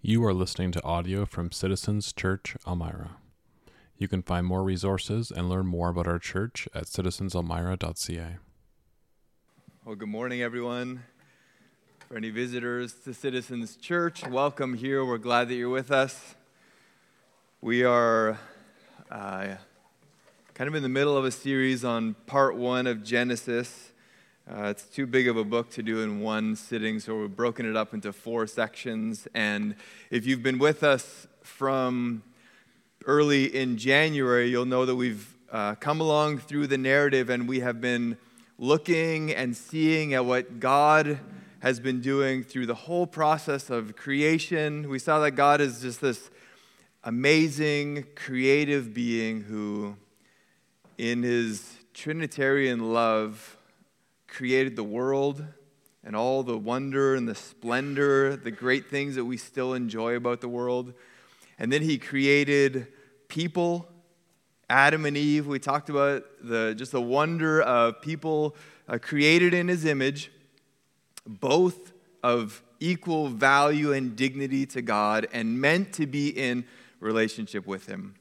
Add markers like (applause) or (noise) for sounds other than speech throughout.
You are listening to audio from Citizens Church Elmira. You can find more resources and learn more about our church at citizenselmira.ca. Well, good morning, everyone. For any visitors to Citizens Church, welcome here. We're glad that you're with us. We are uh, kind of in the middle of a series on part one of Genesis. Uh, it's too big of a book to do in one sitting, so we've broken it up into four sections. And if you've been with us from early in January, you'll know that we've uh, come along through the narrative and we have been looking and seeing at what God has been doing through the whole process of creation. We saw that God is just this amazing, creative being who, in his Trinitarian love, created the world and all the wonder and the splendor, the great things that we still enjoy about the world. And then he created people, Adam and Eve. We talked about the, just the wonder of people uh, created in his image, both of equal value and dignity to God and meant to be in relationship with him.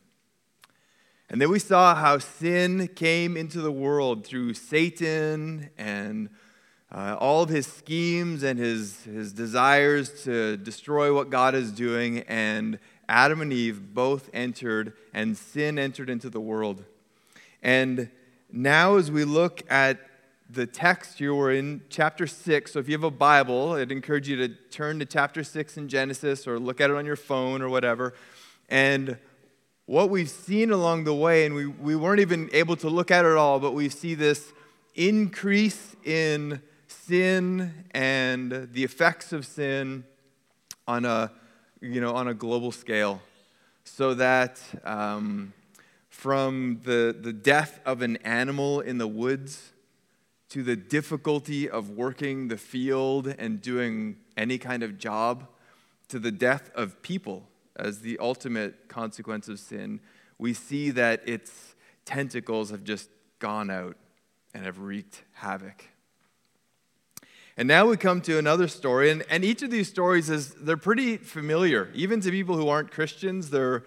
And then we saw how sin came into the world through Satan and uh, all of his schemes and his, his desires to destroy what God is doing. And Adam and Eve both entered, and sin entered into the world. And now, as we look at the text here, we're in chapter 6. So if you have a Bible, I'd encourage you to turn to chapter 6 in Genesis or look at it on your phone or whatever. And what we've seen along the way, and we, we weren't even able to look at it all, but we see this increase in sin and the effects of sin on a, you know, on a global scale. So that um, from the, the death of an animal in the woods to the difficulty of working the field and doing any kind of job to the death of people as the ultimate consequence of sin, we see that its tentacles have just gone out and have wreaked havoc. And now we come to another story, and, and each of these stories is they're pretty familiar. Even to people who aren't Christians, they're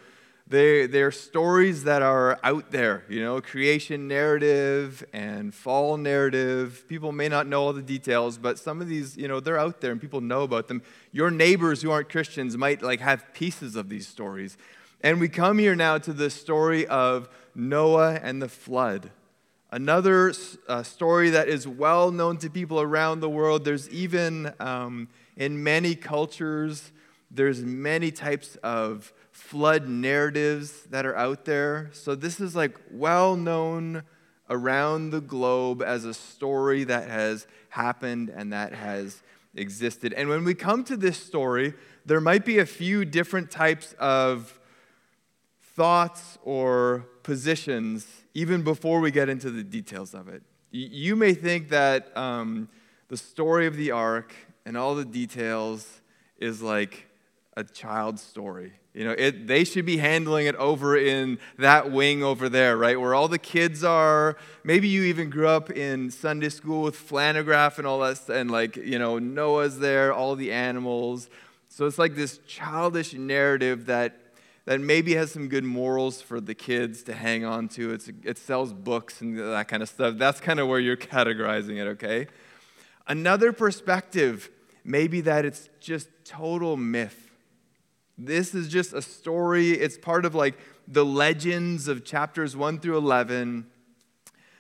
they, they're stories that are out there, you know, creation narrative and fall narrative. People may not know all the details, but some of these, you know, they're out there and people know about them. Your neighbors who aren't Christians might like have pieces of these stories. And we come here now to the story of Noah and the flood. Another uh, story that is well known to people around the world. There's even um, in many cultures, there's many types of flood narratives that are out there. So this is like well known around the globe as a story that has happened and that has existed. And when we come to this story, there might be a few different types of thoughts or positions even before we get into the details of it. You may think that um, the story of the ark and all the details is like a child's story. You know, it, they should be handling it over in that wing over there, right? Where all the kids are. Maybe you even grew up in Sunday school with flannelgraph and all that, and like, you know, Noah's there, all the animals. So it's like this childish narrative that, that maybe has some good morals for the kids to hang on to. It's, it sells books and that kind of stuff. That's kind of where you're categorizing it, okay? Another perspective, maybe that it's just total myth this is just a story. It's part of like the legends of chapters 1 through 11.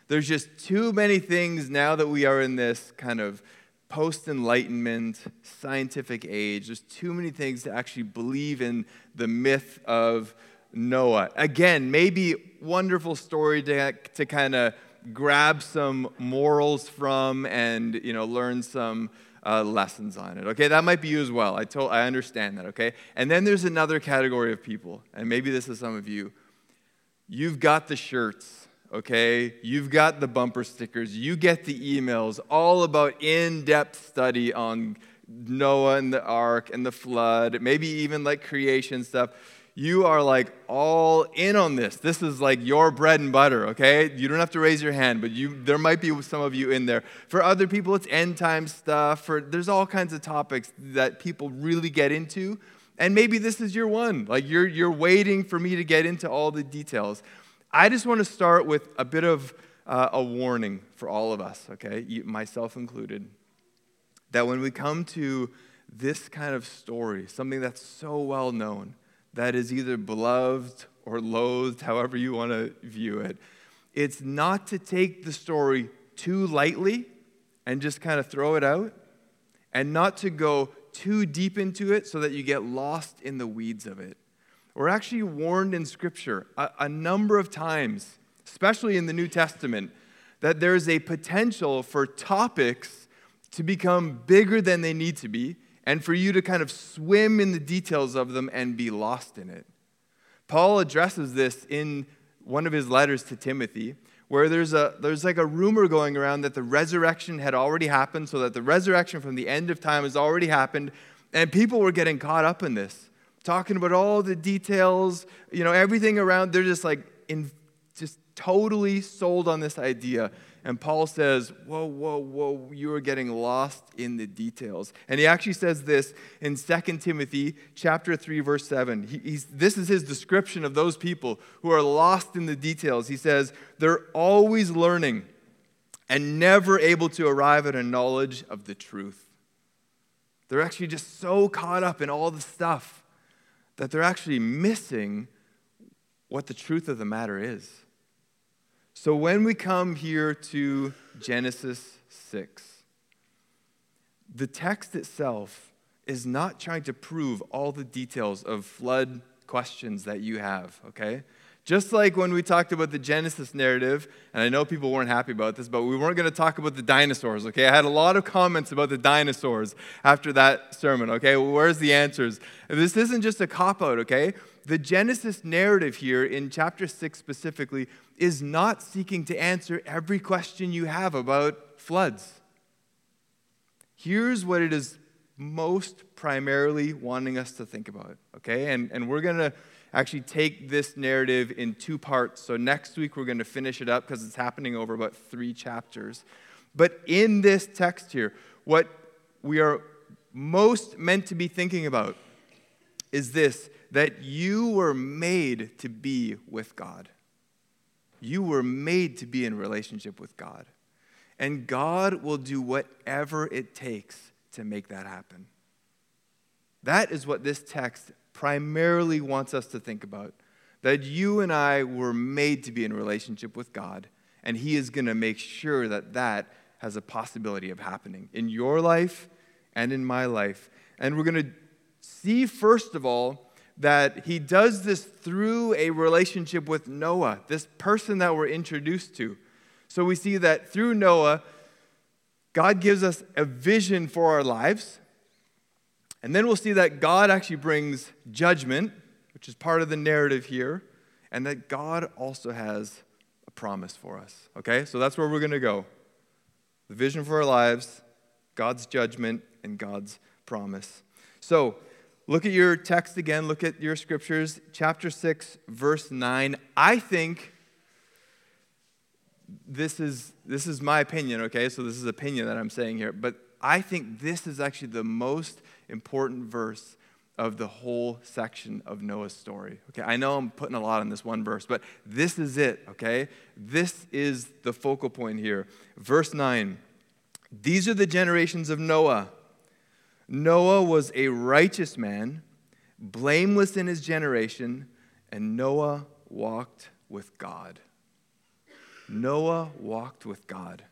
There's just too many things now that we are in this kind of post enlightenment scientific age. There's too many things to actually believe in the myth of Noah. Again, maybe wonderful story to, to kind of grab some morals from and you know learn some uh, lessons on it. Okay, that might be you as well. I told, I understand that. Okay, and then there's another category of people, and maybe this is some of you. You've got the shirts. Okay, you've got the bumper stickers. You get the emails all about in-depth study on Noah and the ark and the flood. Maybe even like creation stuff you are like all in on this. This is like your bread and butter, okay? You don't have to raise your hand, but you there might be some of you in there. For other people, it's end time stuff. For there's all kinds of topics that people really get into. And maybe this is your one. Like you're, you're waiting for me to get into all the details. I just want to start with a bit of uh, a warning for all of us, okay, myself included, that when we come to this kind of story, something that's so well known, that is either beloved or loathed, however you want to view it, it's not to take the story too lightly and just kind of throw it out, and not to go too deep into it so that you get lost in the weeds of it. We're actually warned in Scripture a, a number of times, especially in the New Testament, that there's a potential for topics to become bigger than they need to be and for you to kind of swim in the details of them and be lost in it. Paul addresses this in one of his letters to Timothy, where there's, a, there's like a rumor going around that the resurrection had already happened, so that the resurrection from the end of time has already happened, and people were getting caught up in this, talking about all the details, you know, everything around. They're just like in, just totally sold on this idea. And Paul says, Whoa, whoa, whoa, you are getting lost in the details. And he actually says this in 2 Timothy chapter 3, verse 7. He, this is his description of those people who are lost in the details. He says, They're always learning and never able to arrive at a knowledge of the truth. They're actually just so caught up in all the stuff that they're actually missing what the truth of the matter is. So when we come here to Genesis 6, the text itself is not trying to prove all the details of flood questions that you have, okay? Just like when we talked about the Genesis narrative, and I know people weren't happy about this, but we weren't going to talk about the dinosaurs, okay? I had a lot of comments about the dinosaurs after that sermon, okay? Well, where's the answers? This isn't just a cop out, okay? The Genesis narrative here in chapter 6 specifically is not seeking to answer every question you have about floods. Here's what it is most primarily wanting us to think about, okay? And, and we're going to actually take this narrative in two parts. So next week we're going to finish it up because it's happening over about three chapters. But in this text here, what we are most meant to be thinking about is this that you were made to be with God. You were made to be in relationship with God. And God will do whatever it takes to make that happen. That is what this text primarily wants us to think about. That you and I were made to be in relationship with God, and He is going to make sure that that has a possibility of happening in your life and in my life. And we're going to see, first of all, that he does this through a relationship with Noah, this person that we're introduced to. So we see that through Noah, God gives us a vision for our lives. And then we'll see that God actually brings judgment, which is part of the narrative here, and that God also has a promise for us. Okay? So that's where we're going to go. The vision for our lives, God's judgment, and God's promise. So, Look at your text again, look at your scriptures, chapter 6, verse 9. I think this is this is my opinion, okay? So this is opinion that I'm saying here, but I think this is actually the most important verse of the whole section of Noah's story. Okay, I know I'm putting a lot on this one verse, but this is it, okay? This is the focal point here. Verse 9. These are the generations of Noah. Noah was a righteous man, blameless in his generation, and Noah walked with God. Noah walked with God.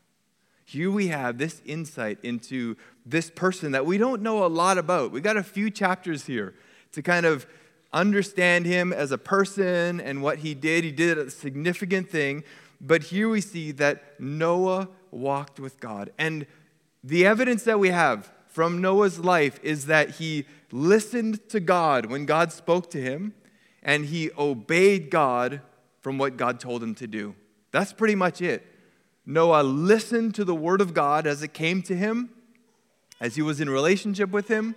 Here we have this insight into this person that we don't know a lot about. We got a few chapters here to kind of understand him as a person and what he did. He did a significant thing, but here we see that Noah walked with God. And the evidence that we have from Noah's life is that he listened to God when God spoke to him, and he obeyed God from what God told him to do. That's pretty much it. Noah listened to the word of God as it came to him, as he was in relationship with him,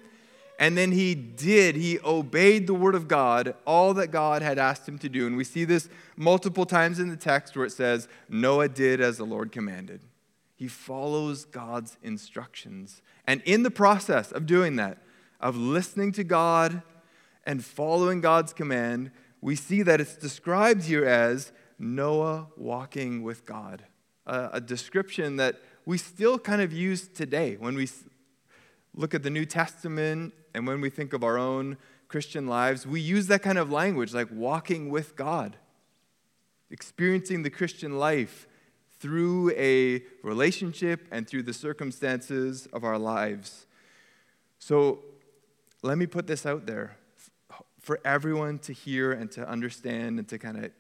and then he did, he obeyed the word of God, all that God had asked him to do. And we see this multiple times in the text where it says, Noah did as the Lord commanded. He follows God's instructions. And in the process of doing that, of listening to God, and following God's command, we see that it's described here as Noah walking with God, a, a description that we still kind of use today when we look at the New Testament and when we think of our own Christian lives. We use that kind of language, like walking with God, experiencing the Christian life through a relationship and through the circumstances of our lives. So let me put this out there for everyone to hear and to understand and to kind of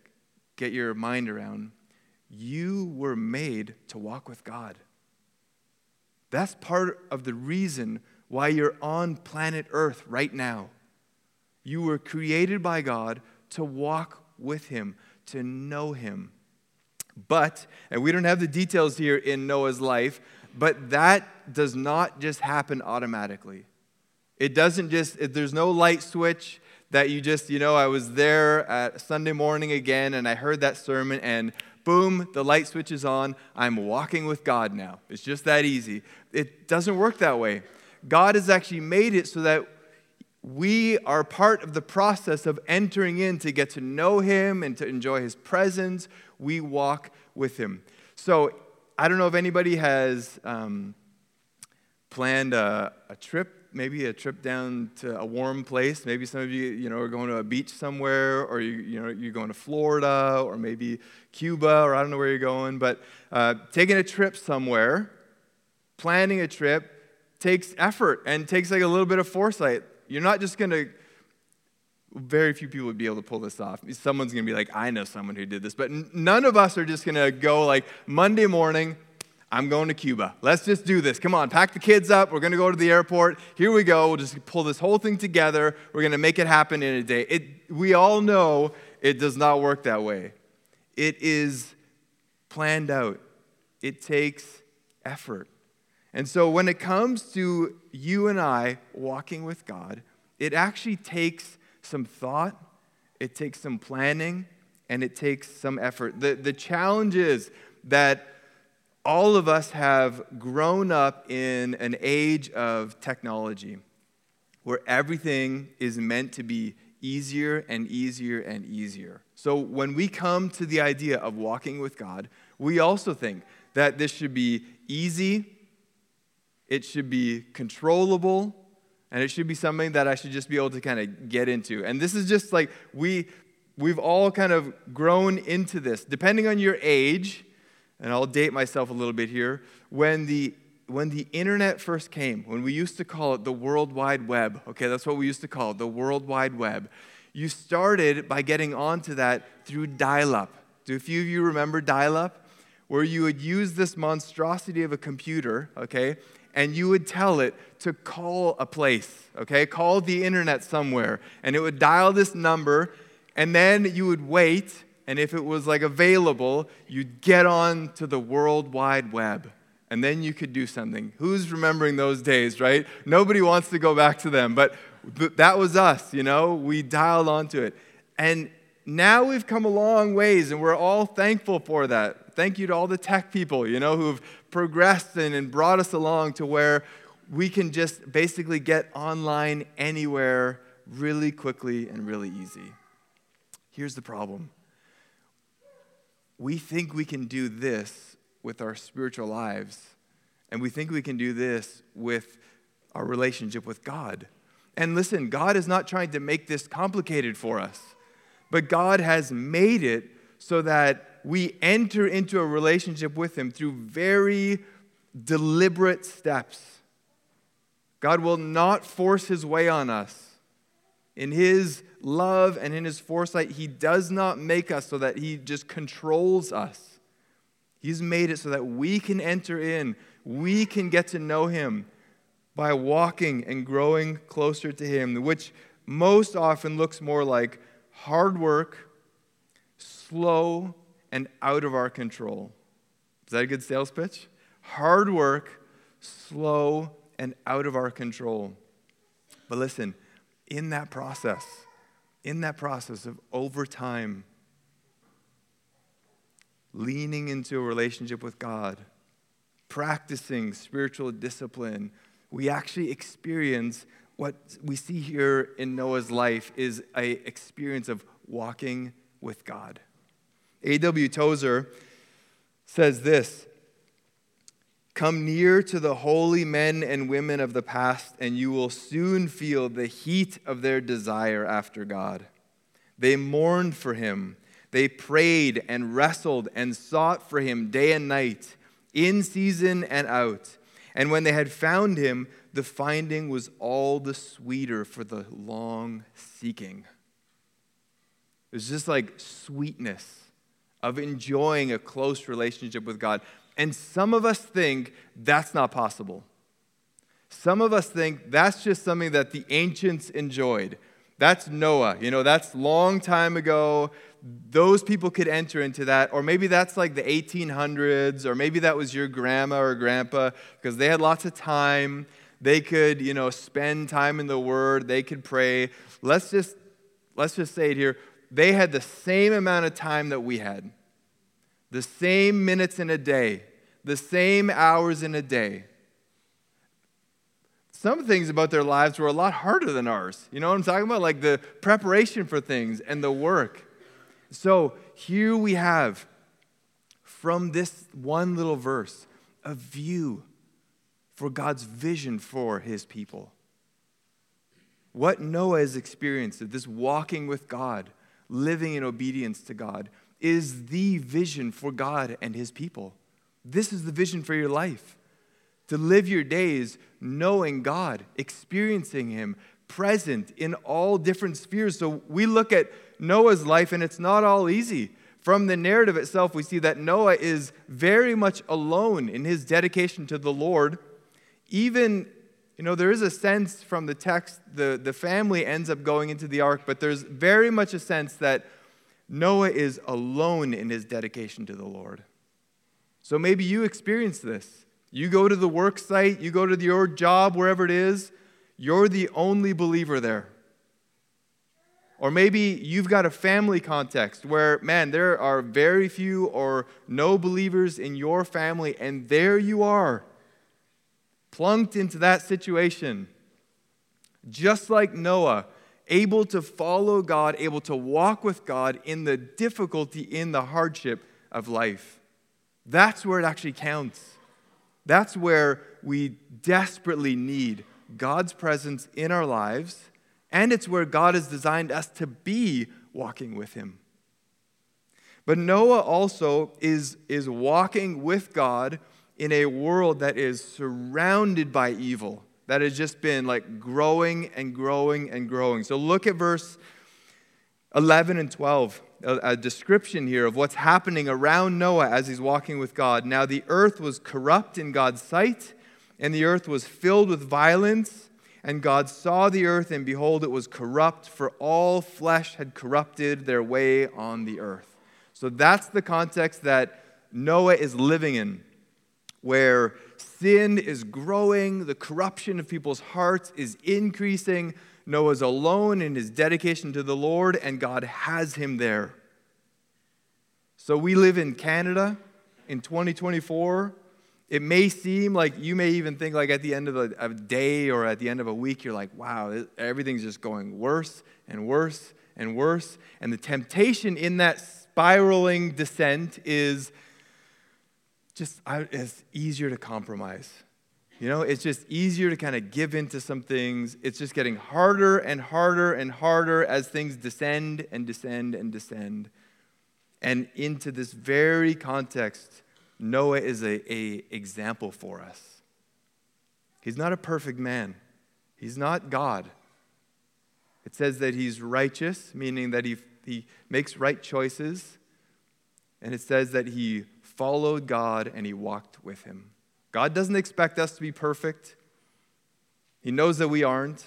get your mind around. You were made to walk with God. That's part of the reason why you're on planet Earth right now. You were created by God to walk with Him, to know Him. But, and we don't have the details here in Noah's life, but that does not just happen automatically. It doesn't just, there's no light switch that you just, you know, I was there at Sunday morning again and I heard that sermon and boom, the light switch is on. I'm walking with God now. It's just that easy. It doesn't work that way. God has actually made it so that we are part of the process of entering in to get to know Him and to enjoy His presence. We walk with Him. So I don't know if anybody has um, planned a, a trip maybe a trip down to a warm place. Maybe some of you, you know, are going to a beach somewhere, or you, you know, you're going to Florida, or maybe Cuba, or I don't know where you're going. But uh, taking a trip somewhere, planning a trip, takes effort and takes like a little bit of foresight. You're not just going to. Very few people would be able to pull this off. Someone's going to be like, I know someone who did this. But none of us are just going to go like Monday morning, I'm going to Cuba. Let's just do this. Come on, pack the kids up. We're going to go to the airport. Here we go. We'll just pull this whole thing together. We're going to make it happen in a day. It, we all know it does not work that way. It is planned out, it takes effort. And so when it comes to you and I walking with God, it actually takes some thought, it takes some planning, and it takes some effort. The, the challenge is that all of us have grown up in an age of technology where everything is meant to be easier and easier and easier. So when we come to the idea of walking with God, we also think that this should be easy, it should be controllable, and it should be something that I should just be able to kind of get into. And this is just like we we've all kind of grown into this. Depending on your age, and I'll date myself a little bit here, when the when the internet first came, when we used to call it the World Wide Web, okay, that's what we used to call it, the World Wide Web. You started by getting onto that through dial up. Do a few of you remember dial up? Where you would use this monstrosity of a computer, okay, and you would tell it to call a place, okay, call the internet somewhere, and it would dial this number, and then you would wait and if it was like available, you'd get on to the World Wide Web. And then you could do something. Who's remembering those days, right? Nobody wants to go back to them, but that was us, you know? We dialed onto it. And now we've come a long ways, and we're all thankful for that. Thank you to all the tech people, you know, who've progressed and, and brought us along to where we can just basically get online anywhere really quickly and really easy. Here's the problem we think we can do this with our spiritual lives, and we think we can do this with our relationship with God. And listen, God is not trying to make this complicated for us, but God has made it so that we enter into a relationship with Him through very deliberate steps. God will not force His way on us. In His love and in his foresight, he does not make us so that he just controls us. He's made it so that we can enter in, we can get to know him by walking and growing closer to him, which most often looks more like hard work, slow, and out of our control. Is that a good sales pitch? Hard work, slow, and out of our control. But listen, in that process, in that process of over time leaning into a relationship with God, practicing spiritual discipline, we actually experience what we see here in Noah's life is a experience of walking with God. A.W. Tozer says this Come near to the holy men and women of the past, and you will soon feel the heat of their desire after God. They mourned for him. They prayed and wrestled and sought for him day and night, in season and out. And when they had found him, the finding was all the sweeter for the long seeking. It was just like sweetness of enjoying a close relationship with God. And some of us think that's not possible. Some of us think that's just something that the ancients enjoyed. That's Noah. You know, that's long time ago. Those people could enter into that. Or maybe that's like the 1800s, or maybe that was your grandma or grandpa because they had lots of time. They could, you know, spend time in the word, they could pray. Let's just let's just say it here. They had the same amount of time that we had the same minutes in a day, the same hours in a day. Some things about their lives were a lot harder than ours. You know what I'm talking about? Like the preparation for things and the work. So here we have from this one little verse a view for God's vision for his people. What Noah has experienced, this walking with God, living in obedience to God, is the vision for God and his people. This is the vision for your life. To live your days knowing God, experiencing him, present in all different spheres. So we look at Noah's life and it's not all easy. From the narrative itself, we see that Noah is very much alone in his dedication to the Lord. Even, you know, there is a sense from the text, the, the family ends up going into the ark, but there's very much a sense that Noah is alone in his dedication to the Lord. So maybe you experience this. You go to the work site, you go to your job, wherever it is, you're the only believer there. Or maybe you've got a family context where, man, there are very few or no believers in your family, and there you are, plunked into that situation. Just like Noah, able to follow God, able to walk with God in the difficulty, in the hardship of life. That's where it actually counts. That's where we desperately need God's presence in our lives, and it's where God has designed us to be walking with Him. But Noah also is, is walking with God in a world that is surrounded by evil that has just been like growing and growing and growing. So look at verse 11 and 12, a, description here of what's happening around Noah as he's walking with God. Now the earth was corrupt in God's sight, and the earth was filled with violence. And God saw the earth, and behold, it was corrupt, for all flesh had corrupted their way on the earth. So that's the context that Noah is living in, where sin is growing, the corruption of people's hearts is increasing. Noah's alone in his dedication to the Lord, and God has him there. So we live in Canada in 2024. It may seem like you may even think, like at the end of a, a day or at the end of a week, you're like, wow, everything's just going worse and worse and worse. And the temptation in that spiraling descent is just it's easier to compromise. You know, it's just easier to kind of give in to some things. It's just getting harder and harder and harder as things descend and descend and descend. And into this very context, Noah is a, a example for us. He's not a perfect man. He's not God. It says that he's righteous, meaning that he, he makes right choices. And it says that he followed God and he walked with him. God doesn't expect us to be perfect. He knows that we aren't,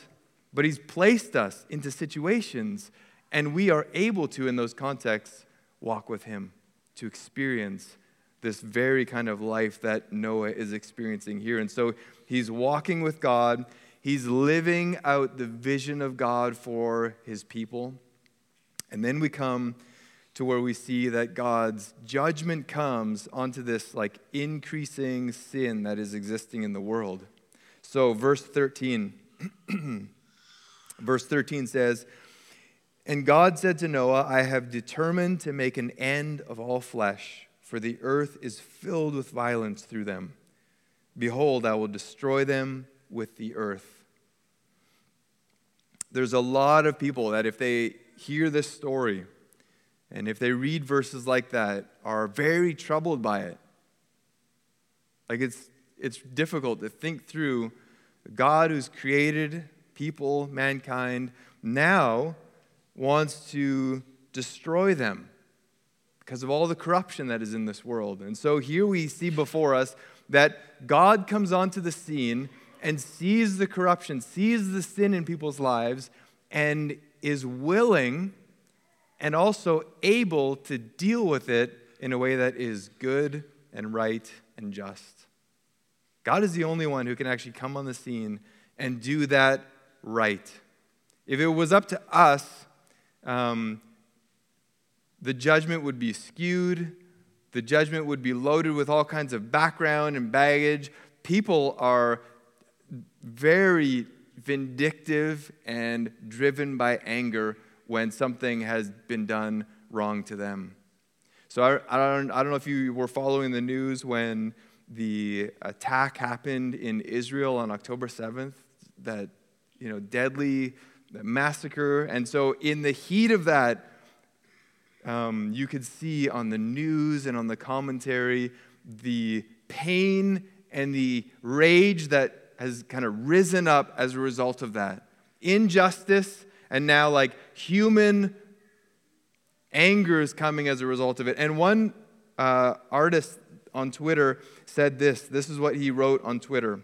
but He's placed us into situations, and we are able to, in those contexts, walk with Him to experience this very kind of life that Noah is experiencing here. And so he's walking with God, he's living out the vision of God for his people. And then we come to where we see that God's judgment comes onto this like increasing sin that is existing in the world. So, verse 13 (clears throat) Verse 13 says, And God said to Noah, I have determined to make an end of all flesh, for the earth is filled with violence through them. Behold, I will destroy them with the earth. There's a lot of people that if they hear this story and if they read verses like that, are very troubled by it. Like it's, it's difficult to think through God who's created people, mankind, now wants to destroy them because of all the corruption that is in this world. And so here we see before us that God comes onto the scene and sees the corruption, sees the sin in people's lives, and is willing and also able to deal with it in a way that is good and right and just. God is the only one who can actually come on the scene and do that right. If it was up to us, um, the judgment would be skewed. The judgment would be loaded with all kinds of background and baggage. People are very vindictive and driven by anger when something has been done wrong to them. So I, I, don't, I don't know if you were following the news when the attack happened in Israel on October 7th, that you know, deadly massacre. And so, in the heat of that, um, you could see on the news and on the commentary the pain and the rage that has kind of risen up as a result of that. Injustice and now like human anger is coming as a result of it. And one uh, artist on Twitter said this this is what he wrote on Twitter.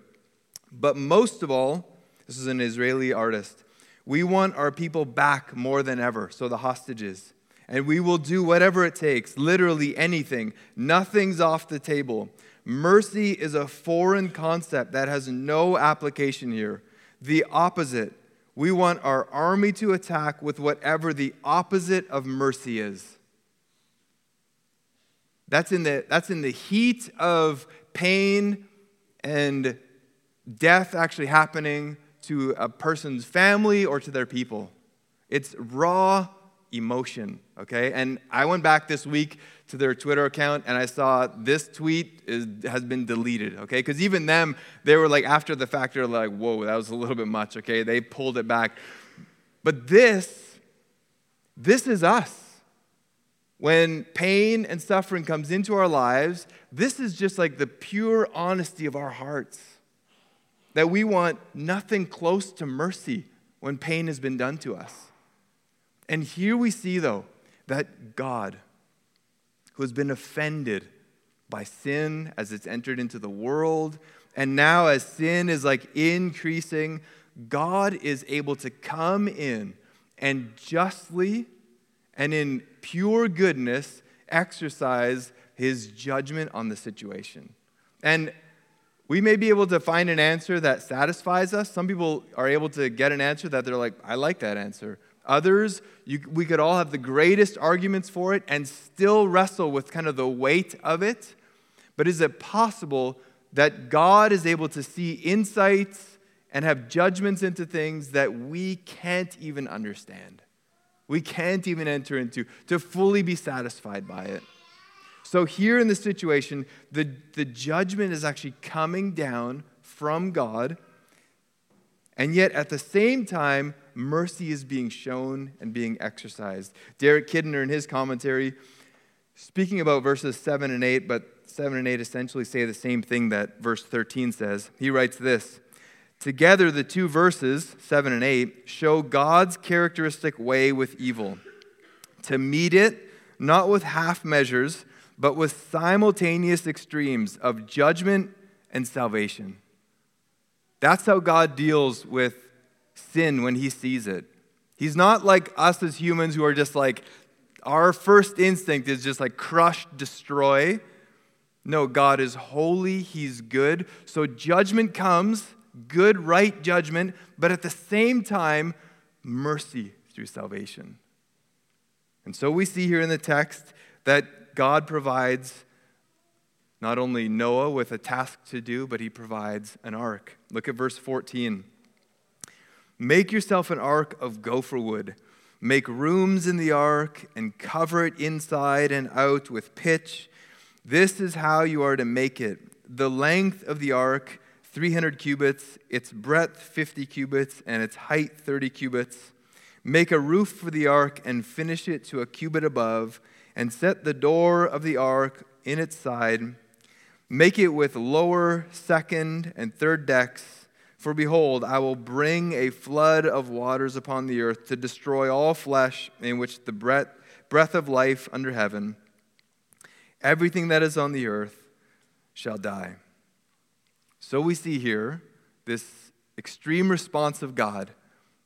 But most of all, this is an Israeli artist. We want our people back more than ever, so the hostages. And we will do whatever it takes, literally anything. Nothing's off the table. Mercy is a foreign concept that has no application here. The opposite. We want our army to attack with whatever the opposite of mercy is. That's in the, that's in the heat of pain and death actually happening to a person's family or to their people. It's raw emotion, okay? And I went back this week to their Twitter account and I saw this tweet is, has been deleted, okay? Because even them, they were like, after the fact, they're like, whoa, that was a little bit much, okay? They pulled it back. But this, this is us. When pain and suffering comes into our lives, this is just like the pure honesty of our hearts that we want nothing close to mercy when pain has been done to us. And here we see, though, that God, who has been offended by sin as it's entered into the world, and now as sin is like increasing, God is able to come in and justly and in pure goodness exercise his judgment on the situation. And we may be able to find an answer that satisfies us. Some people are able to get an answer that they're like, I like that answer. Others, you, we could all have the greatest arguments for it and still wrestle with kind of the weight of it. But is it possible that God is able to see insights and have judgments into things that we can't even understand? We can't even enter into to fully be satisfied by it. So, here in this situation, the, the judgment is actually coming down from God, and yet at the same time, mercy is being shown and being exercised. Derek Kidner, in his commentary, speaking about verses 7 and 8, but 7 and 8 essentially say the same thing that verse 13 says. He writes this Together, the two verses, 7 and 8, show God's characteristic way with evil to meet it, not with half measures but with simultaneous extremes of judgment and salvation. That's how God deals with sin when he sees it. He's not like us as humans who are just like, our first instinct is just like crush, destroy. No, God is holy, He's good. So judgment comes, good, right judgment, but at the same time, mercy through salvation. And so we see here in the text that God provides not only Noah with a task to do, but he provides an ark. Look at verse 14. Make yourself an ark of gopher wood. Make rooms in the ark and cover it inside and out with pitch. This is how you are to make it. The length of the ark, 300 cubits, its breadth, 50 cubits, and its height, 30 cubits. Make a roof for the ark and finish it to a cubit above, and set the door of the ark in its side. Make it with lower, second, and third decks. For behold, I will bring a flood of waters upon the earth to destroy all flesh in which the breath, breath of life under heaven. Everything that is on the earth shall die. So we see here this extreme response of God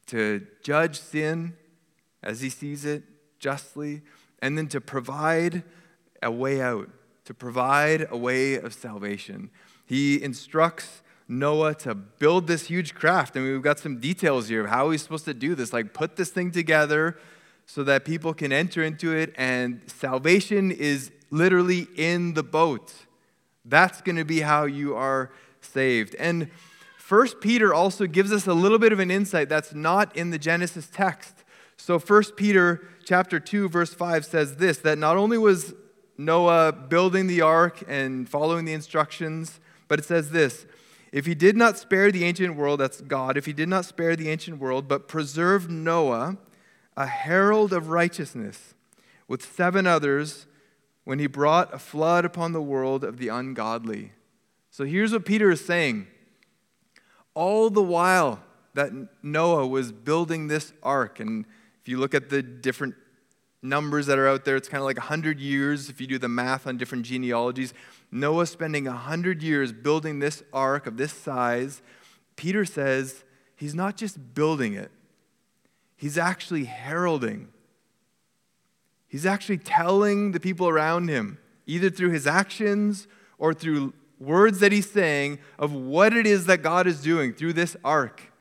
to judge sin as he sees it justly, and then to provide a way out, to provide a way of salvation. He instructs Noah to build this huge craft. and we've got some details here of how he's supposed to do this. Like, put this thing together so that people can enter into it, and salvation is literally in the boat. That's going to be how you are saved. And First Peter also gives us a little bit of an insight that's not in the Genesis text. So First Peter chapter 2 verse 5 says this that not only was Noah building the ark and following the instructions, but it says this, if he did not spare the ancient world, that's God, if he did not spare the ancient world, but preserved Noah, a herald of righteousness, with seven others, when he brought a flood upon the world of the ungodly. So here's what Peter is saying all the while that Noah was building this ark. And if you look at the different numbers that are out there, it's kind of like 100 years if you do the math on different genealogies. Noah spending 100 years building this ark of this size. Peter says he's not just building it, he's actually heralding. He's actually telling the people around him, either through his actions or through words that he's saying of what it is that God is doing through this ark.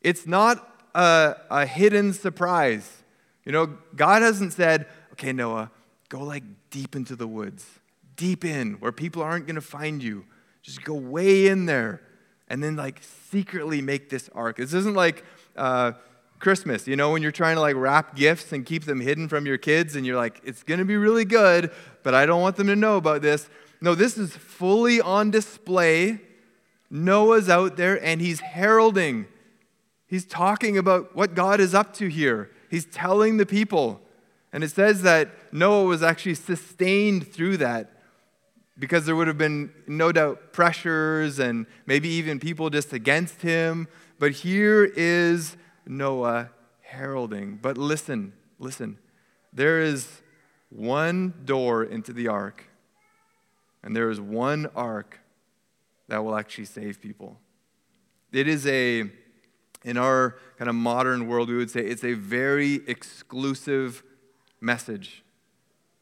It's not a, a hidden surprise. You know, God hasn't said, okay, Noah, go like deep into the woods, deep in where people aren't going to find you. Just go way in there and then like secretly make this ark. This isn't like uh, Christmas, you know, when you're trying to like wrap gifts and keep them hidden from your kids and you're like, it's going to be really good, but I don't want them to know about this. No, this is fully on display. Noah's out there and he's heralding. He's talking about what God is up to here. He's telling the people. And it says that Noah was actually sustained through that because there would have been no doubt pressures and maybe even people just against him. But here is Noah heralding. But listen, listen. There is one door into the ark and there is one ark that will actually save people. It is a, in our kind of modern world, we would say it's a very exclusive message.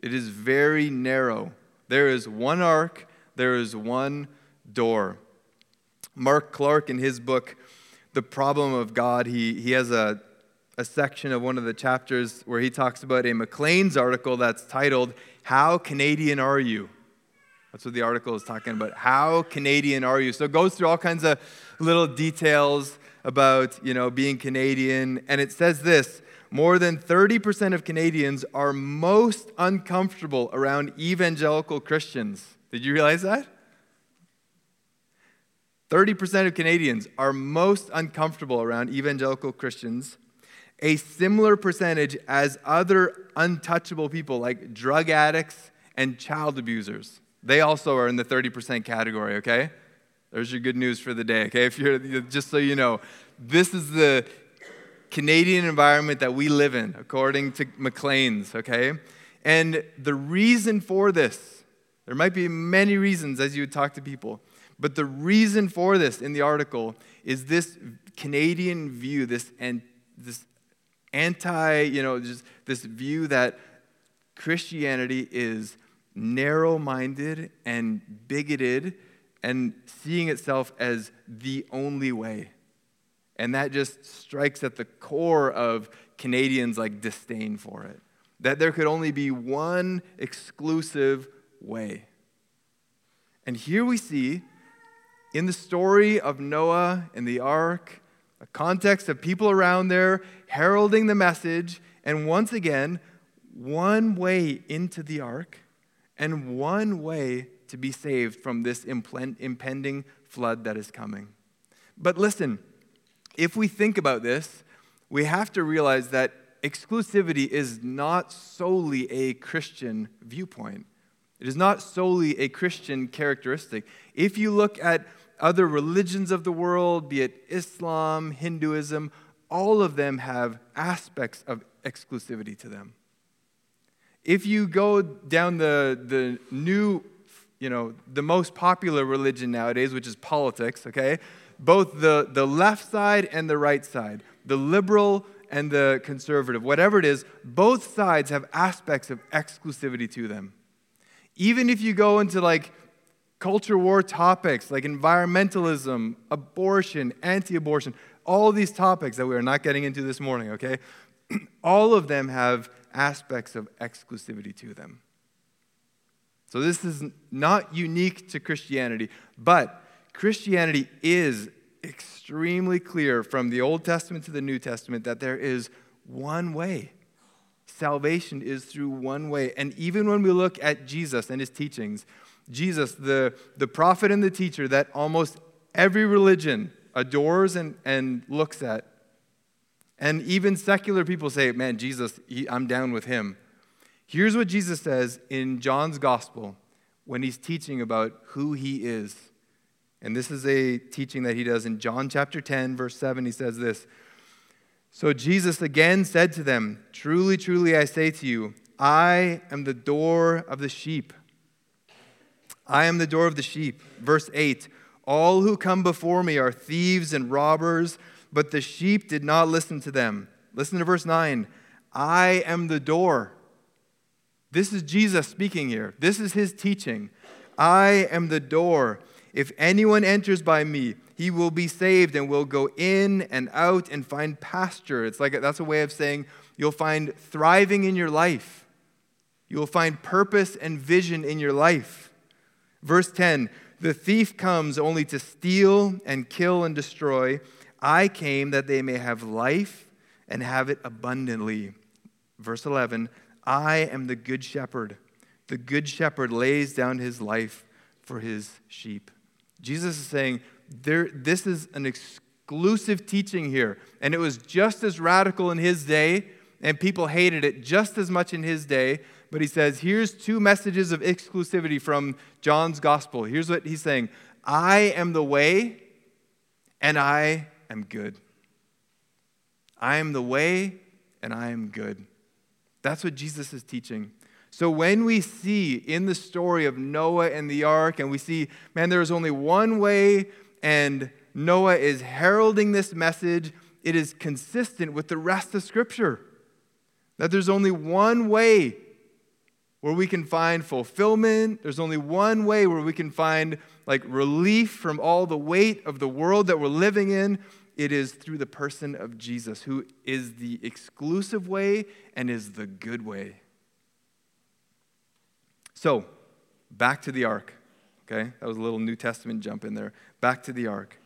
It is very narrow. There is one ark, there is one door. Mark Clark, in his book, The Problem of God, he, he has a, a section of one of the chapters where he talks about a Maclean's article that's titled, How Canadian Are You? That's what the article is talking about. How Canadian are you? So it goes through all kinds of little details about, you know, being Canadian. And it says this more than 30% of Canadians are most uncomfortable around evangelical Christians. Did you realize that? 30% of Canadians are most uncomfortable around evangelical Christians. A similar percentage as other untouchable people like drug addicts and child abusers. They also are in the 30% category, okay? There's your good news for the day, okay? If you're just so you know, this is the Canadian environment that we live in, according to Maclean's, okay? And the reason for this, there might be many reasons as you would talk to people, but the reason for this in the article is this Canadian view, this and this anti, you know, just this view that Christianity is narrow minded and bigoted and seeing itself as the only way. And that just strikes at the core of Canadians' like disdain for it. That there could only be one exclusive way. And here we see in the story of Noah and the ark a context of people around there heralding the message, and once again, one way into the ark and one way to be saved from this impending flood that is coming. But listen, if we think about this, we have to realize that exclusivity is not solely a Christian viewpoint. It is not solely a Christian characteristic. If you look at other religions of the world, be it Islam, Hinduism, all of them have aspects of exclusivity to them. If you go down the, the new, you know, the most popular religion nowadays, which is politics, okay? Both the, the left side and the right side, the liberal and the conservative, whatever it is, both sides have aspects of exclusivity to them. Even if you go into like culture war topics like environmentalism, abortion, anti abortion, all these topics that we are not getting into this morning, okay? (clears throat) all of them have aspects of exclusivity to them. So this is not unique to Christianity, but Christianity is extremely clear from the Old Testament to the New Testament that there is one way. Salvation is through one way. And even when we look at Jesus and his teachings, Jesus, the, the prophet and the teacher that almost every religion adores and, and looks at, and even secular people say, man, Jesus, he, I'm down with him. Here's what Jesus says in John's gospel when he's teaching about who he is. And this is a teaching that he does in John chapter 10, verse 7. He says this So Jesus again said to them, Truly, truly, I say to you, I am the door of the sheep. I am the door of the sheep. Verse 8 All who come before me are thieves and robbers but the sheep did not listen to them. Listen to verse 9. I am the door. This is Jesus speaking here. This is his teaching. I am the door. If anyone enters by me, he will be saved and will go in and out and find pasture. It's like that's a way of saying you'll find thriving in your life. You'll find purpose and vision in your life. Verse 10 The thief comes only to steal and kill and destroy. I came that they may have life and have it abundantly. Verse 11 I am the good shepherd. The good shepherd lays down his life for his sheep. Jesus is saying, there, This is an exclusive teaching here. And it was just as radical in his day, and people hated it just as much in his day. But he says, Here's two messages of exclusivity from John's gospel. Here's what he's saying I am the way, and I am good. I am the way and I am good. That's what Jesus is teaching. So when we see in the story of Noah and the ark, and we see, man, there is only one way, and Noah is heralding this message, it is consistent with the rest of Scripture. That there's only one way where we can find fulfillment. There's only one way where we can find like relief from all the weight of the world that we're living in it is through the person of Jesus, who is the exclusive way and is the good way. So, back to the ark. Okay, that was a little New Testament jump in there. Back to the ark.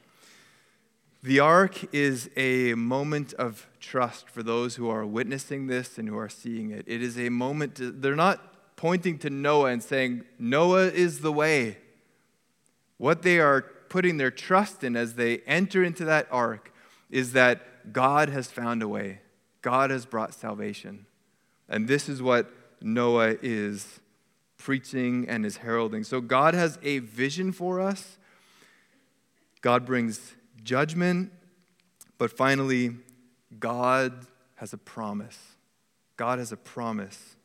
The ark is a moment of trust for those who are witnessing this and who are seeing it. It is a moment, to, they're not pointing to Noah and saying, Noah is the way. What they are putting their trust in as they enter into that ark is that God has found a way. God has brought salvation. And this is what Noah is preaching and is heralding. So God has a vision for us. God brings judgment, but finally, God has a promise. God has a promise.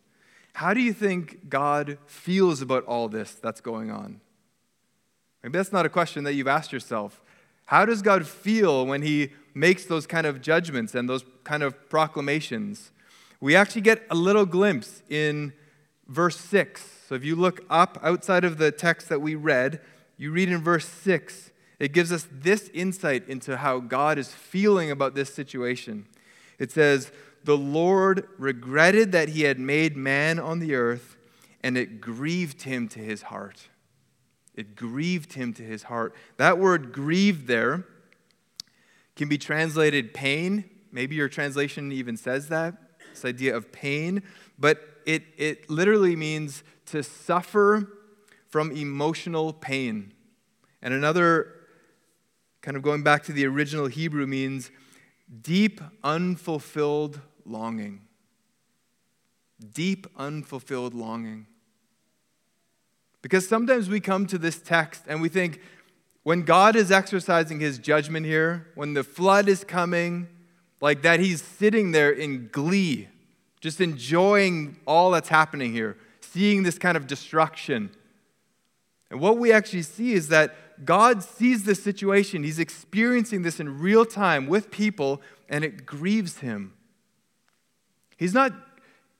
How do you think God feels about all this that's going on? Maybe that's not a question that you've asked yourself. How does God feel when He makes those kind of judgments and those kind of proclamations? We actually get a little glimpse in verse 6. So if you look up outside of the text that we read, you read in verse 6, it gives us this insight into how God is feeling about this situation. It says, The Lord regretted that he had made man on the earth, and it grieved him to his heart. It grieved him to his heart. That word grieved there can be translated pain. Maybe your translation even says that, this idea of pain. But it, it literally means to suffer from emotional pain. And another, kind of going back to the original Hebrew, means deep, unfulfilled longing. Deep, unfulfilled longing. Because sometimes we come to this text and we think, when God is exercising his judgment here, when the flood is coming, like that, he's sitting there in glee, just enjoying all that's happening here, seeing this kind of destruction. And what we actually see is that God sees this situation. He's experiencing this in real time with people, and it grieves him. He's not,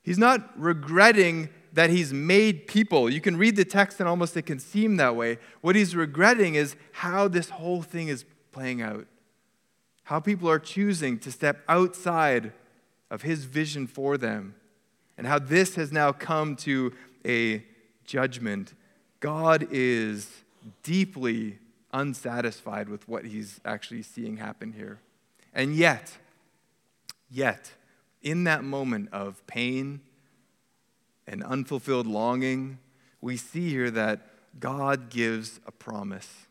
he's not regretting that he's made people. You can read the text and almost it can seem that way. What he's regretting is how this whole thing is playing out. How people are choosing to step outside of his vision for them. And how this has now come to a judgment. God is deeply unsatisfied with what he's actually seeing happen here. And yet, yet, in that moment of pain and unfulfilled longing, we see here that God gives a promise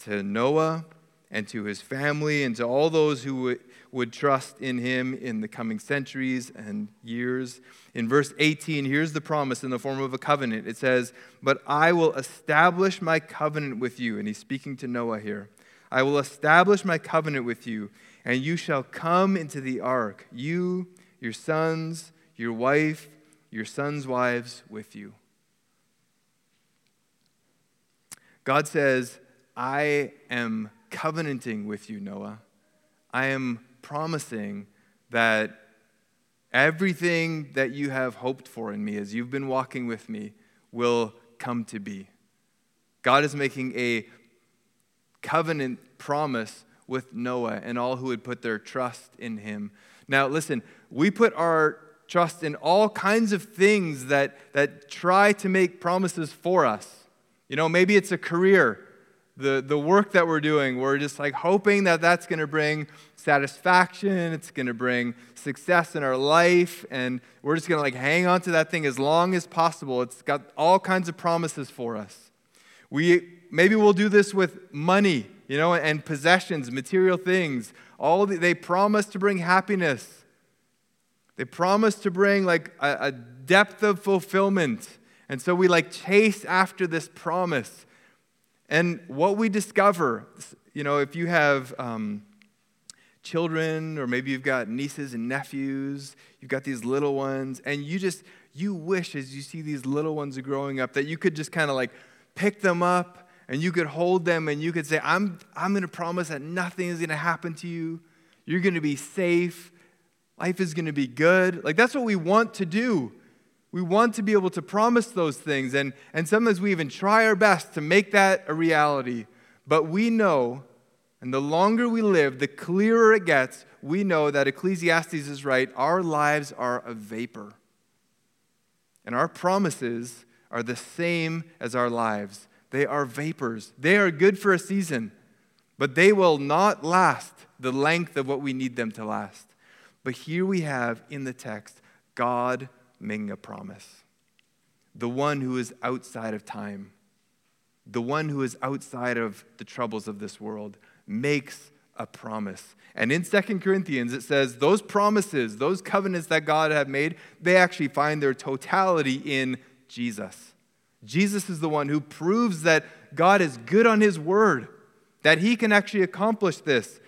to Noah and to his family and to all those who would, would trust in him in the coming centuries and years. In verse 18, here's the promise in the form of a covenant. It says, But I will establish my covenant with you. And he's speaking to Noah here. I will establish my covenant with you, and you shall come into the ark, you, your sons, your wife, your sons' wives with you. God says, I am covenanting with you, Noah. I am promising that everything that you have hoped for in me as you've been walking with me will come to be. God is making a covenant promise with Noah and all who would put their trust in him. Now, listen, we put our trust in all kinds of things that, that try to make promises for us. You know, maybe it's a career, the, the work that we're doing. We're just like hoping that that's going to bring satisfaction, it's going to bring success in our life, and we're just going to like hang on to that thing as long as possible. It's got all kinds of promises for us. We, maybe we'll do this with money, you know, and possessions, material things. All the, they promise to bring happiness they promise to bring like a, a depth of fulfillment. And so we like chase after this promise. And what we discover, you know, if you have um, children or maybe you've got nieces and nephews, you've got these little ones, and you just, you wish as you see these little ones growing up that you could just kind of like pick them up and you could hold them and you could say, I'm, I'm going to promise that nothing is going to happen to you. You're going to be safe life is going to be good. Like, that's what we want to do. We want to be able to promise those things. And, and sometimes we even try our best to make that a reality. But we know, and the longer we live, the clearer it gets, we know that Ecclesiastes is right. Our lives are a vapor. And our promises are the same as our lives. They are vapors. They are good for a season, but they will not last the length of what we need them to last. But here we have in the text God making a promise. The one who is outside of time, the one who is outside of the troubles of this world, makes a promise. And in Second Corinthians, it says those promises, those covenants that God had made, they actually find their totality in Jesus. Jesus is the one who proves that God is good on his word, that he can actually accomplish this.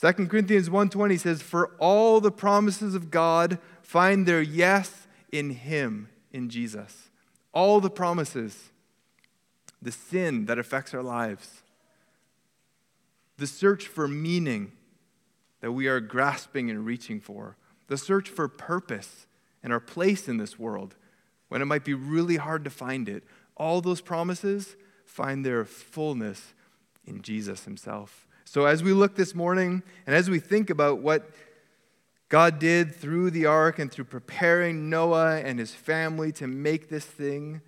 2 Corinthians 1:20 says for all the promises of God find their yes in him in Jesus. All the promises. The sin that affects our lives. The search for meaning that we are grasping and reaching for. The search for purpose and our place in this world when it might be really hard to find it. All those promises find their fullness in Jesus himself. So, as we look this morning and as we think about what God did through the ark and through preparing Noah and his family to make this thing,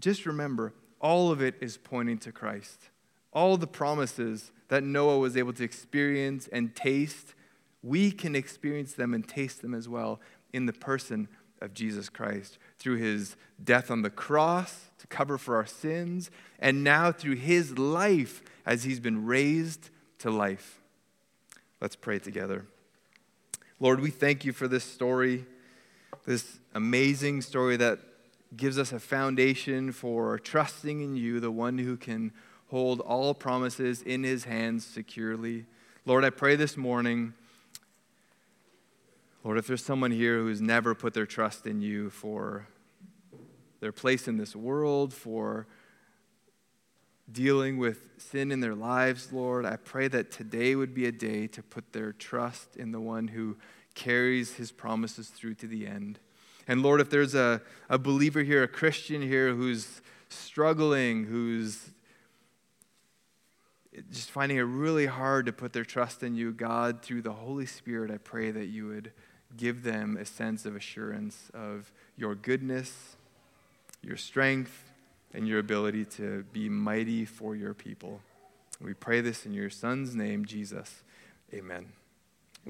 just remember all of it is pointing to Christ. all the promises that Noah was able to experience and taste, we can experience them and taste them as well in the person of Jesus Christ through his death on the cross to cover for our sins, and now through his life as he's been raised to life. Let's pray together. Lord, we thank you for this story, this amazing story that gives us a foundation for trusting in you, the one who can hold all promises in his hands securely. Lord, I pray this morning, Lord, if there's someone here who's never put their trust in you for their place in this world, for dealing with sin in their lives, Lord, I pray that today would be a day to put their trust in the one who carries his promises through to the end. And Lord, if there's a, a believer here, a Christian here who's struggling, who's just finding it really hard to put their trust in you, God, through the Holy Spirit, I pray that you would give them a sense of assurance of your goodness, your strength, and your ability to be mighty for your people. We pray this in your Son's name, Jesus. Amen.